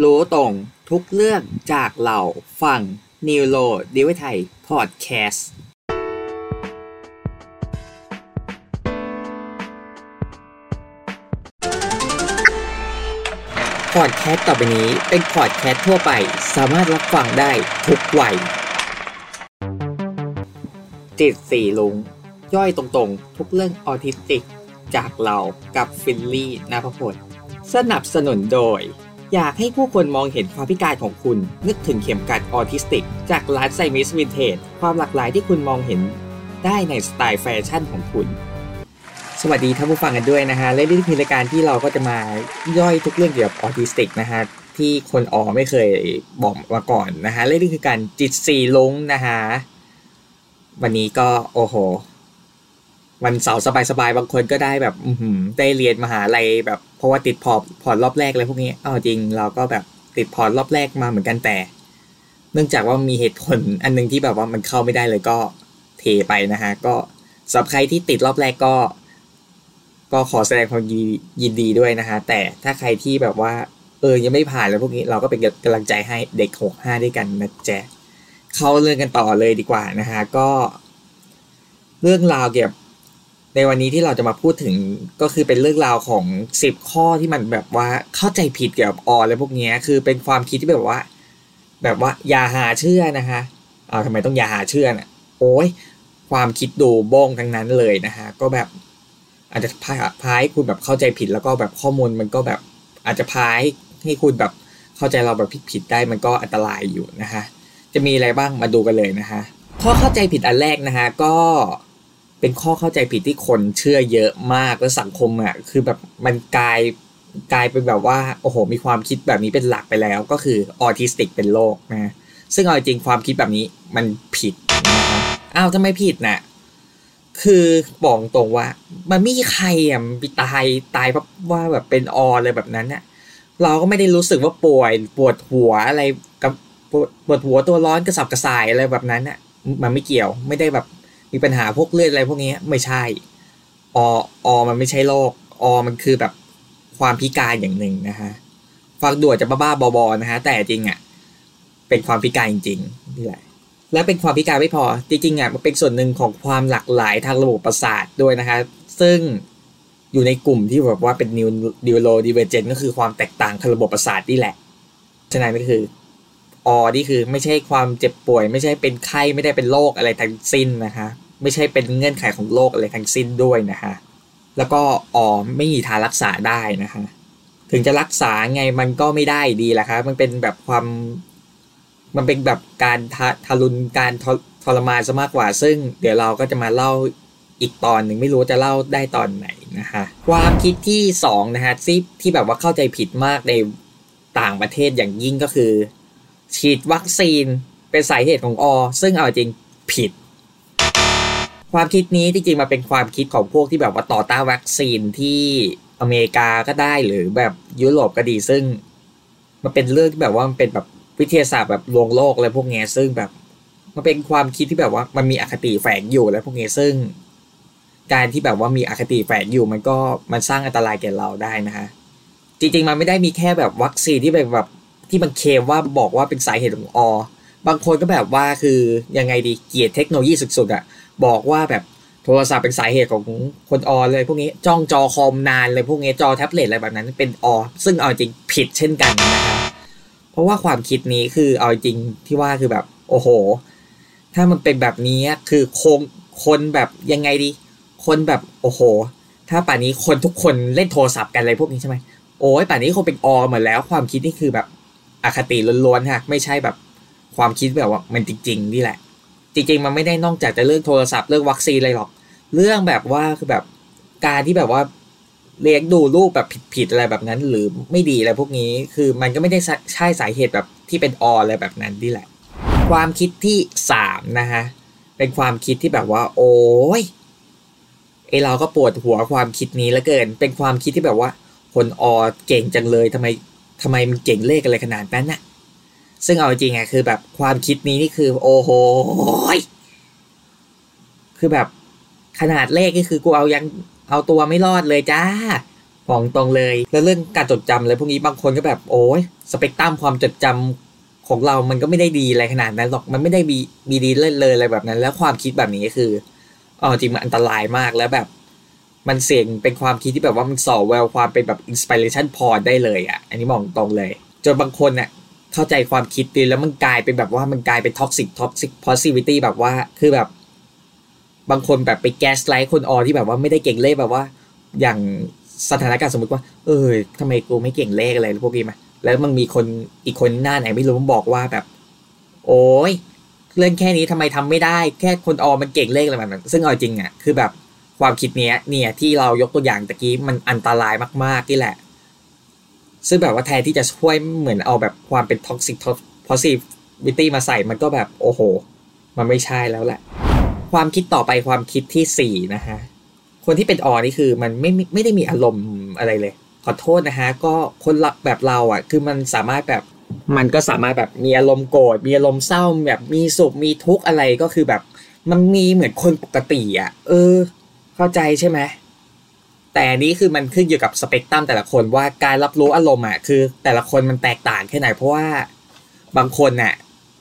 รู้ตรงทุกเรื่องจากเราฟังนิวโรดิวไทยพอดแคสต์พอดแคสต์ต่อไปนี้เป็นพอดแคสต์ทั่วไป สามารถรับฟังได้ทุกวัย จิตสี่ลุง ย่อยตรงๆ ทุกเรื่องออทิสติก จากเรากับฟิลลี่นาพพล สนับสนุนโดย อยากให้ผู้คนมองเห็นความพิการของคุณ นึกถึงเข็มกัดออทิสติก จากร้านไซมิสวินเทจความหลากหลายที่คุณมองเห็นได้ในสไตล์แฟชั่นของคุณ สวัสดีท่านผู้ฟังกันด้วยนะฮะและนี่คือรายการที่เราก็จะมาย่อยทุกเรื่องเกี่ยวกับออทิสติกนะฮะที่คนอ๋อไม่เคยบอกมาก่อนนะฮะและนี่คือการจิตสีลงนะฮะวันนี้ก็โอ้โห วันเสาร์สบายๆบางคนก็ได้แบบอืได้เรียนมหาลัยแบบเพราะว่าติด port port รอบแรกเลยพวกนี้เอาจริงเราก็แบบติด port รอบแรกมาเหมือนกันแต่ เนื่องจากว่ามีเหตุผลอันหนึงที่แบบว่ามันเข้าไม่ได้เลยก็เทไปนะฮะก็สำหรับใครที่ติดรอบแรกก็ ก็ขอแสดงความยินดีด้วยนะฮะแต่ถ้าใครที่แบบว่า เออยังไม่ผ่านแล้วพวกนี้เราก็เป็นกำลังใจให้เด็กหกห้าด้วยกันนะจ๊ะเข้าเรื่องกันต่อเลยดีกว่านะฮะก็ เรื่องราวเกี่ยวกับ ในวันนี้ที่เราจะมาพูดถึงก็คือเป็นเรื่องราวของสิบข้อที่มันแบบว่าเข้าใจผิดเกี่ยวกับอออะพวกนี้คือเป็นความคิดที่แบบว่า แบบว่าอย่าหาเชื่อนะคะอ้าทำไมต้องอย่าหาเชื่อน่ะโอ้ยความคิดดูบ้องทั้งนั้นเลยนะฮะก็แบบอาจจะพาพาให้คุณแบบเข้าใจผิดแล้วก็แบบข้อมูลมันก็แบบอาจจะพาให้ให้คุณแบบเข้าใจเราแบบผิดๆได้มันก็อันตรายอยู่นะฮะจะมีอะไรบ้างมาดูกันเลยนะฮะข้อเข้าใจผิดอันแรกนะฮะก็ เป็นข้อเข้าใจผิดที่คนเชื่อเยอะมากแล้วสังคมอะคือแบบมันกลายกลายเป็นแบบว่าโอ้โหมีความคิดแบบนี้เป็นหลักไปแล้ว ก็คือออทิสติกเป็นโรคนะซึ่งเอาจริงความคิดแบบนี้มันผิดนะครับอ้าวทำไมผิดน่ะคือบอกตรงว่า มันไม่มีใครอะมันไปตายตายเพราะว่าแบบเป็นออะไรแบบนั้นน่ะเราก็ไม่ได้รู้สึกว่าป่วยปวดหัวอะไรกับปวดปวดหัวตัวร้อนกระสับกระส่ายอะไรแบบนั้นน่ะมันไม่เกี่ยวไม่ได้แบบ มีปัญหาพวกเลือดอะไรพวกนี้ไม่ใช่อออมันไม่ใช่โรคอมันคือแบบความพิการอย่างหนึ่งนะฮะฟังดูอาจจะบ้าๆบอๆนะฮะแต่จริงอะเป็นความพิการจริงๆนี่แหละและเป็นความพิการไม่พอ จริงๆอะมันเป็นส่วนหนึ่งของความหลากหลายทางระบบประสาทด้วยนะคะ ซึ่งอยู่ในกลุ่มที่แบบว่าเป็นนิวดิวโรดิเวเจนก็คือความแตกต่างทางระบบประสาทนี่แหละ ฉะนั้นก็คืออนี่คือไม่ใช่ความเจ็บป่วย ไม่ใช่เป็นไข้ไม่ได้เป็นโรคอะไรทั้งสิ้นนะคะ ไม่ใช่เป็นเงื่อนไขของโรคอะไรทั้งสิ้นด้วยนะคะแล้วก็อ๋อไม่มีทางรักษาได้นะคะถึงจะรักษาไงมันก็ไม่ได้ดีแหละครับมันเป็นแบบความมันเป็นแบบการทารุณการทรมานซะมากกว่า ซึ่งเดี๋ยวเราก็จะมาเล่าอีกตอนหนึ่งไม่รู้จะเล่าได้ตอนไหนนะคะความคิดที่สองนะฮะที่ที่แบบว่าเข้าใจผิดมากในต่างประเทศอย่างยิ่งก็คือ ฉีดวัคซีนเป็นสาเหตุของอ ซึ่งเอาจริงผิด ความคิดนี้จริงๆมาเป็นความคิดของพวกที่แบบว่าต่อต้านวัคซีนที่อเมริกาก็ได้หรือแบบยุโรปก็ดีซึ่ง มันเป็นเรื่องที่แบบว่ามันเป็นแบบวิทยาศาสตร์แบบลวงโลกอะไรพวกนี้ซึ่งแบบมันเป็นความคิดที่แบบว่ามันมีอคติแฝงอยู่แล้วพวกนี้ซึ่ง การที่แบบว่ามีอคติแฝงอยู่มันก็มันสร้างอันตรายแก่เราได้นะฮะจริงๆมันไม่ได้มีแค่แบบวัคซีนที่เป็นแบบที่มันเคมว่าบอกว่าเป็นสาเหตุของอ บางคนก็แบบว่าคือยังไงดีเกียรติเทคโนโลยีสุดๆอะ่ะ บอกว่าแบบโทรศัพท์เป็นสาเหตุของคนออเลยพวกนี้จ้องจอคอมนานเลยพวกนี้จอแท็บเล็ตอะไรแบบนั้นเป็นออซึ่งเอาจริงผิดเช่นกันนะครับเพราะว่าความคิดนี้คือเอาจริงที่ว่าคือแบบโอ้โห ถ้ามันเป็นแบบนี้คือคงคนแบบยังไงดี คนแบบโอ้โห ถ้าป่านนี้คนทุกคนเล่นโทรศัพท์กันอะไรพวกนี้ใช่ไหมโอ้ยป่านนี้คงเป็นอเหมือนแล้ว ความคิดนี่คือแบบอคติล้วนๆฮะไม่ใช่แบบความคิดแบบว่ามันจริงๆนี่แหละ จริงๆ มันไม่ได้นอกจากจะเรื่องโทรศัพท์เรื่องวัคซีนอะไรหรอก เรื่องแบบว่าคือแบบการที่แบบว่าเลี้ยงดูลูกแบบผิดๆอะไรแบบนั้น หรือไม่ดีอะไรพวกนี้คือมันก็ไม่ได้ใช่สาเหตุแบบที่เป็นออะไรแบบนั้นนี่แหละ ความคิดที่สามนะฮะเป็นความคิดที่แบบว่า โอ้ยไอเราก็ปวดหัวความคิดนี้แล้วเกิน เป็นความคิดที่แบบว่า คนอเก่งจังเลยทำไมทำไมมันเก่งเลขอะไรขนาดนั้นน่ะ ซึ่งเอาจริงอะคือแบบความคิดนี้นี่คือ โอ้โหคือแบบขนาดเลขก็คือกูเอายังเอาตัวไม่รอดเลยจ้าของตรงเลย แล้วเรื่องการจดจำอะไรพวกนี้บางคนก็แบบโอ้ยสเปกตรัมความจดจำของเรามันก็ไม่ได้ดีอะไรขนาดนั้นหรอกมันไม่ได้มีมีดีเล่นเลยอะไรแบบนั้น แล้วความคิดแบบนี้ก็คือเอาจริงมันอันตรายมากแล้วแบบ มันเสี่ยงเป็นความคิดที่แบบว่ามันส่อแววความเป็นแบบ inspiration porn ได้เลยอะ อันนี้มองตรงเลย จนบางคนอะ เข้าใจความคิดดีแล้วมันกลายเป็นแบบว่ามันกลายเป็น toxic toxic positivity แบบว่าคือแบบ บางคนแบบไป gaslight คนออที่แบบว่าไม่ได้เก่งเลขแบบว่า อย่างสถานการณ์สมมติว่า เออทำไมกูไม่เก่งเลขอะไรพวกนี้มาแล้วมันมีคนอีกคนหน้าไหนไม่รู้มันบอกว่าแบบ โอ้ยเรื่องแค่นี้ทำไมทำไม่ได้ แค่คนออมันเก่งเลขอะไรแบบนั้นซึ่งเอาจริงอะคือแบบความคิดเนี้ยเนี่ยที่เรายกตัวอย่างตะกี้มันอันตรายมากๆนี่แหละ ซึ่งแบบว่าแทนที่จะช่วยเหมือนเอาแบบความเป็น toxic positivity มาใส่มันก็แบบโอ้โห มันไม่ใช่แล้วแหละ ความคิดต่อไปความคิดที่สี่นะฮะ คนที่เป็นออนี่คือมันไม่ไม่ได้มีอารมณ์อะไรเลย ขอโทษนะฮะ ก็คนแบบเราอะ คือมันสามารถแบบมันก็สามารถแบบมีอารมณ์โกรธมีอารมณ์เศร้าแบบมีสุขมีทุกข์อะไรก็คือแบบ มันมีเหมือนคนปกติอะ เออ เข้าใจใช่ไหม แต่นี้คือมันขึ้นอยู่กับสเปกตรัมแต่ละคนว่าการรับรู้อารมณ์อะคือ แต่ละคนมันแตกต่างแค่ไหนเพราะว่าบางคนน่ะ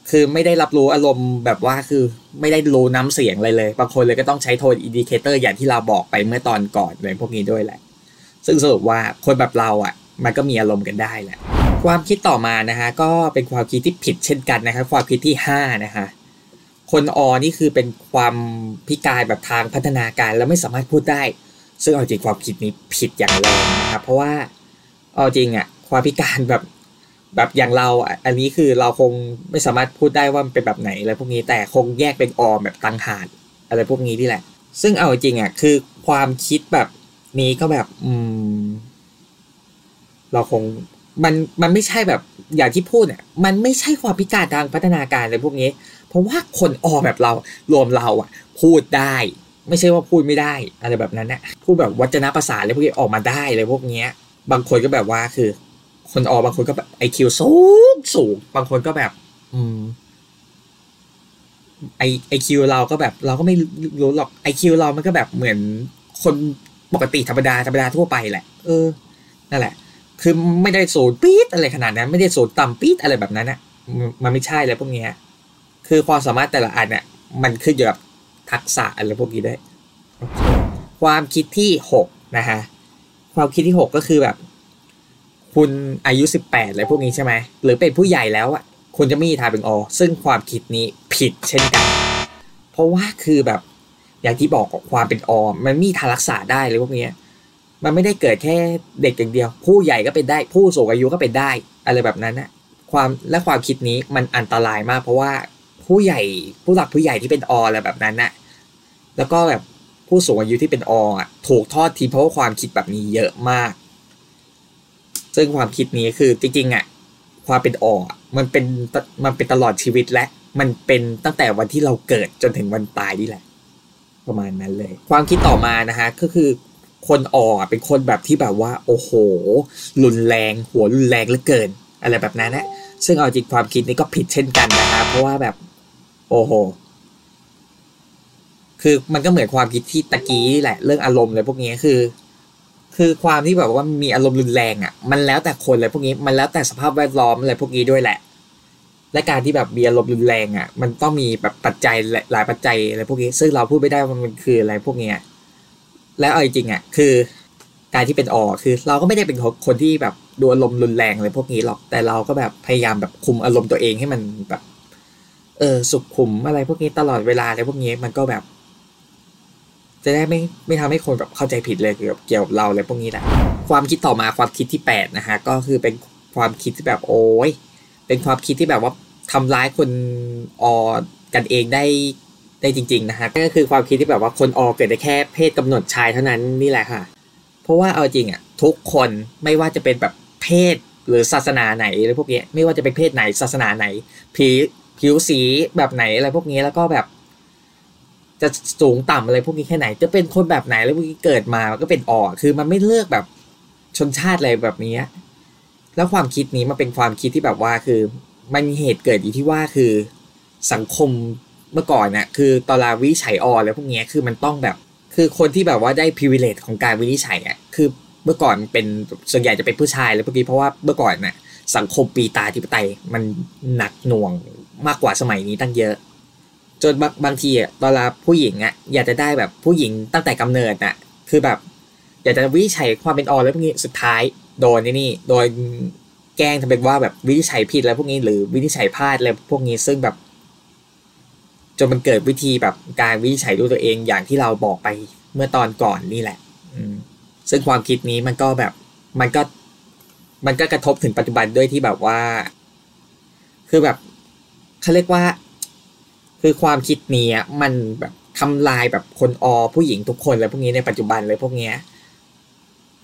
คือไม่ได้รับรู้อารมณ์แบบว่าคือไม่ได้รู้น้ำเสียงอะไรเลย บางคนเลยก็ต้องใช้ tone indicator อย่างที่เราบอกไปเมื่อตอนก่อนเลยพวกนี้ด้วยแหละ ซึ่งสรุปว่าคนแบบเราอะ มันก็มีอารมณ์กันได้แหละ ความคิดต่อมานะฮะก็เป็นความคิดที่ผิดเช่นกันนะครับความคิดที่5นะฮะคนออนี่คือเป็นความพิการแบบทางพัฒนาการแล้วไม่สามารถพูดได้ ซึ่งเอาจริงความคิดนี้ผิดอย่างแรงนะครับเพราะว่าเอาจริงอะความพิการแบบแบบอย่างเราอันนี้คือเราคงไม่สามารถพูดได้ว่ามันเป็นแบบไหนอะไรพวกนี้แต่คงแยกเป็นออแบบตังหากอะไรพวกนี้ที่แหละ ซึ่งเอาจริงอะคือความคิดแบบนี้ก็แบบอืมเราคงมันมันไม่ใช่แบบอย่างที่พูดเนี่ยมันไม่ใช่ความพิการทางพัฒนาการอะไรพวกนี้ เพราะว่าคนออแบบเรารวมเราอะ พูดได้ ไม่ใช่ว่าพูดไม่ได้อะไรแบบนั้นนะพูดแบบวัจนภาษาอะไรพวกนี้ออกมาได้เลยพวกเนี้ย บางคนก็แบบว่าคือ คนออบางคนก็แบบไอคิวสูงสูงบางคนก็แบบ อืมไอไอคิวเราก็แบบ เราก็ไม่รู้หรอกไอคิวเรามันก็แบบเหมือนคนปกติธรรมดาธรรมดาทั่วไปแหละ เออ นั่นแหละ คือไม่ได้สูงปี๊ดอะไรขนาดนั้น ไม่ได้สูงต่ำปี๊ดอะไรแบบนั้นนะมันไม่ใช่เลยพวกนี้คือความสามารถแต่ละอันเนี่ยมันขึ้นอยู่กับ ทักษะอะไรพวกนี้ได้ความคิดที่หกนะฮะความคิดที่หกก็คือแบบ คุณอายุสิบแปดอะไรพวกนี้ใช่ไหมหรือเป็นผู้ใหญ่แล้วอะคุณจะไม่มีทางเป็นอซึ่งความคิดนี้ผิดเช่นกัน เพราะว่าคือแบบอย่างที่บอกความเป็นอมันมีทางรักษาได้เลยพวกนี้มันไม่ได้เกิดแค่เด็กอย่างเดียว ผู้ใหญ่ก็เป็นได้ ผู้สูงอายุก็เป็นได้ อะไรแบบนั้นนะความและความคิดนี้มันอันตรายมาก เพราะว่าผู้ใหญ่ผู้หลักผู้ใหญ่ที่เป็นออะไรแบบนั้นนะ่ะ แล้วก็แบบผู้สูงอายุที่เป็นออะถูกทอดทีเพราะว่าความคิดแบบนี้เยอะมาก ซึ่งความคิดนี้คือจริงๆอะความเป็นออมันเป็นมันเป็นตลอดชีวิตและมันเป็นตั้งแต่วันที่เราเกิดจนถึงวันตายนี่แหละ ประมาณนั้นเลย ความคิดต่อมานะฮะก็คือคนออเป็นคนแบบที่แบบว่า โอ้โห รุนแรง หัวรุนแรงเหลือเกิน อะไรแบบนั้นนะซึ่งเอาจริงความคิดนี้ก็ผิดเช่นกันนะฮะเพราะว่าแบบ โอ้โห คือมันก็เหมือนความคิดที่ตะกี้แหละ เรื่องอารมณ์อะไรพวกนี้คือ คือความที่แบบว่ามีอารมณ์รุนแรงอะ มันแล้วแต่คนเลยพวกนี้ มันแล้วแต่สภาพแวดล้อมอะไรพวกนี้ด้วยแหละ และการที่แบบมีอารมณ์รุนแรงอะ มันต้องมีแบบปัจจัยหลายปัจจัยอะไรพวกนี้ ซึ่งเราพูดไม่ได้ว่ามันคืออะไรพวกนี้ แล้วเอาจริงอะ คือ การที่เป็นออคือ เราก็ไม่ได้เป็นคนที่แบบดูอารมณ์รุนแรงอะไรพวกนี้หรอก แต่เราก็แบบพยายามแบบคุมอารมณ์ตัวเองให้มันแบบ เออสุขขุมอะไรพวกนี้ตลอดเวลาอะไรพวกนี้มันก็แบบ จะได้ไม่ไม่ทำให้คนแบบเข้าใจผิดเลยเกี่ยวกับเกี่ยวกับเราอะไรพวกนี้แหละความคิดต่อมาความคิดที่8นะฮะก็คือเป็นความคิดที่แบบโอ้ยเป็นความคิดที่แบบว่าทำร้ายคนออกันเองได้ได้จริง ๆนะฮะก็คือความคิดที่แบบว่าคนออเกิดได้แค่เพศกำหนดชายเท่านั้นนี่แหละค่ะ เพราะว่าเอาจริงอะทุกคนไม่ว่าจะเป็นแบบเพศหรือศาสนาไหนอะไรพวกนี้ไม่ว่าจะเป็นเพศไหนศาสนาไหน ผิวผิวสีแบบไหนอะไรพวกนี้แล้วก็แบบ จะสูงต่ำอะไรพวกนี้แค่ไหน จะเป็นคนแบบไหนแล้วพวกนี้เกิดมาก็เป็นออคือมันไม่เลือกแบบชนชาติอะไรแบบนี้แล้วความคิดนี้มันเป็นความคิดที่แบบว่าคือ มันมีเหตุเกิดอยู่ที่ว่าคือสังคมเมื่อก่อนน่ะคือตอนวินิจฉัยออแล้วพวกนี้คือมันต้องแบบ คือคนที่แบบว่าได้ privilege ของการวินิจฉัยอะคือเมื่อก่อนเป็นส่วนใหญ่จะเป็นผู้ชายเลยเมื่อกี้เพราะว่าเมื่อก่อนน่ะสังคมปิตาธิปไตยมันหนักหน่วงมากกว่าสมัยนี้ตั้งเยอะ จนบางบางทีอะตอนเราผู้หญิงอะอยากจะได้แบบผู้หญิงตั้งแต่กำเนิดน่ะ คือแบบ อยากจะวิจัยความเป็นออแล้วพวกนี้สุดท้ายโดนนี่นี่โดนแกล้งทำเป็นว่าแบบวินิจฉัยผิดแล้วพวกนี้หรือวินิจฉัยพลาดอะไรพวกนี้ซึ่งแบบ จนมันเกิดวิธีแบบการวินิจฉัยด้วยตัวเองอย่างที่เราบอกไปเมื่อตอนก่อนนี่แหละ อืม ซึ่งความคิดนี้มันก็แบบ มันก็ มันก็กระทบถึงปัจจุบันด้วยที่แบบว่า คือแบบเขาเรียกว่า คือความคิดนี้มันแบบทำลายแบบคนอผู้หญิงทุกคนเลยพวกนี้ในปัจจุบันเลยพวกเนี้ย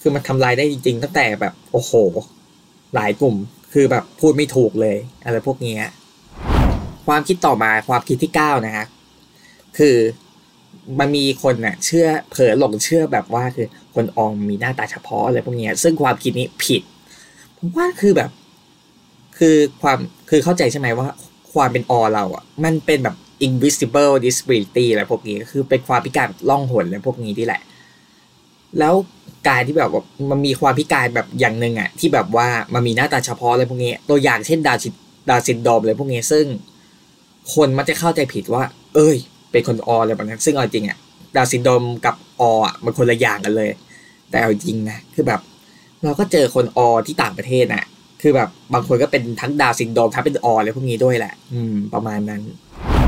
คือมันทำลายได้จริงๆตั้งแต่แบบโอ้โห หลายกลุ่ม คือแบบพูดไม่ถูกเลยอะไรพวกเนี้ยความคิดต่อมาความคิดที่เก้านะฮะคือมันมีคนน่ะเชื่อเผลอหลงเชื่อแบบว่าคือคนอองมีหน้าตาเฉพาะอะไรพวกนี้ซึ่งความคิดนี้ผิดผมว่าคือแบบ คือความคือเข้าใจใช่ไหมว่า ความเป็นออเราอะ มันเป็นแบบ invisible disability อะไรพวกนี้ก็คือเป็นความพิการล่องหนอะไรพวกนี้ที่แหละ แล้วการที่แบบว่ามันมีความพิการแบบอย่างหนึ่งอะที่แบบว่ามันมีหน้าตาเฉพาะอะไรพวกนี้ ตัวอย่างเช่น Down Down syndrome อะไรพวกนี้ซึ่ง คนมันจะเข้าใจผิดว่า เอ้ย เป็นคนออะไรแบบนั้น ซึ่งเอาจริงอะ Down syndrome กับออะมันคนละอย่างกันเลย แต่เอาจริงนะคือแบบ เราก็เจอคนอที่ต่างประเทศน่ะคือแบบบางคนก็เป็นทั้ง Down syndrome ทั้งเป็นออะไรพวกนี้ด้วยแหละ อืม ประมาณนั้น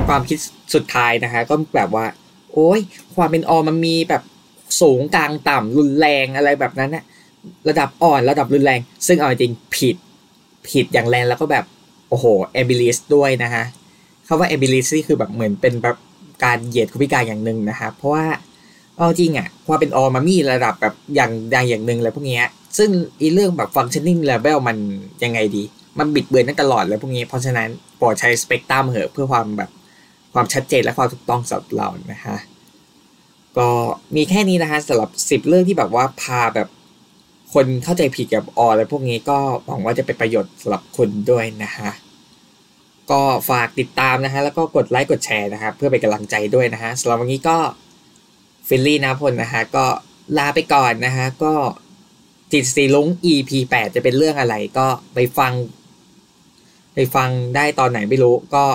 ความคิดสุดท้ายนะคะ ก็แบบว่า โอ้ยความเป็นออมันมีแบบสูงกลางต่ำรุนแรงอะไรแบบนั้นนะระดับอ่อนระดับรุนแรง ซึ่งเอาจริงผิดผิดอย่างแรงแล้วก็แบบ โอ้โห ableist ด้วยนะฮะคำว่า ableist นี่คือแบบเหมือนเป็นแบบการเหยียดคนพิการอย่างหนึ่งนะครับเพราะว่าเอาจริงอะความเป็นออมามีระดับแบบอย่างใดอย่างหนึ่งอะไรพวกนี้ซึ่งอีเรื่องแบบ functioning level มันยังไงดี มันบิดเบือนตั้งตลอดเลยพวกนี้เพราะฉะนั้นโปรดใช้สเปกตรัมเหอะเพื่อความแบบ ความชัดเจนและความถูกต้องสำหรับเรานะฮะก็มีแค่นี้นะฮะสำหรับสิบเรื่องที่แบบว่าพาแบบคนเข้าใจผิดกับออะไรพวกนี้ก็หวังว่าจะเป็นประโยชน์สำหรับคุณด้วยนะฮะก็ฝากติดตามนะฮะแล้วก็กดไลค์กดแชร์นะครับเพื่อเป็นกำลังใจด้วยนะฮะสำหรับวันนี้ก็ฟิลลี่นะพลนะฮะก็ลาไปก่อนนะฮะก็จิตสีรุ้ง EP 8 จะเป็นเรื่องอะไรก็ไปฟัง ไปฟังได้ตอนไหนไม่รู้ก็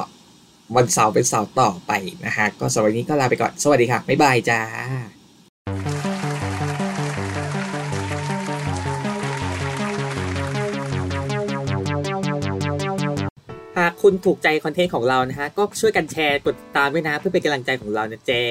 วันเสาร์เป็นเสาร์ต่อไปนะฮะก็สำหรับวันนี้ก็ลาไปก่อน สวัสดีค่ะ บ๊ายบายจ้าหากคุณถูกใจคอนเทนต์ของเรานะฮะ ก็ช่วยกันแชร์กดติดตามด้วยนะ เพื่อเป็นกำลังใจของเรานะเจ๊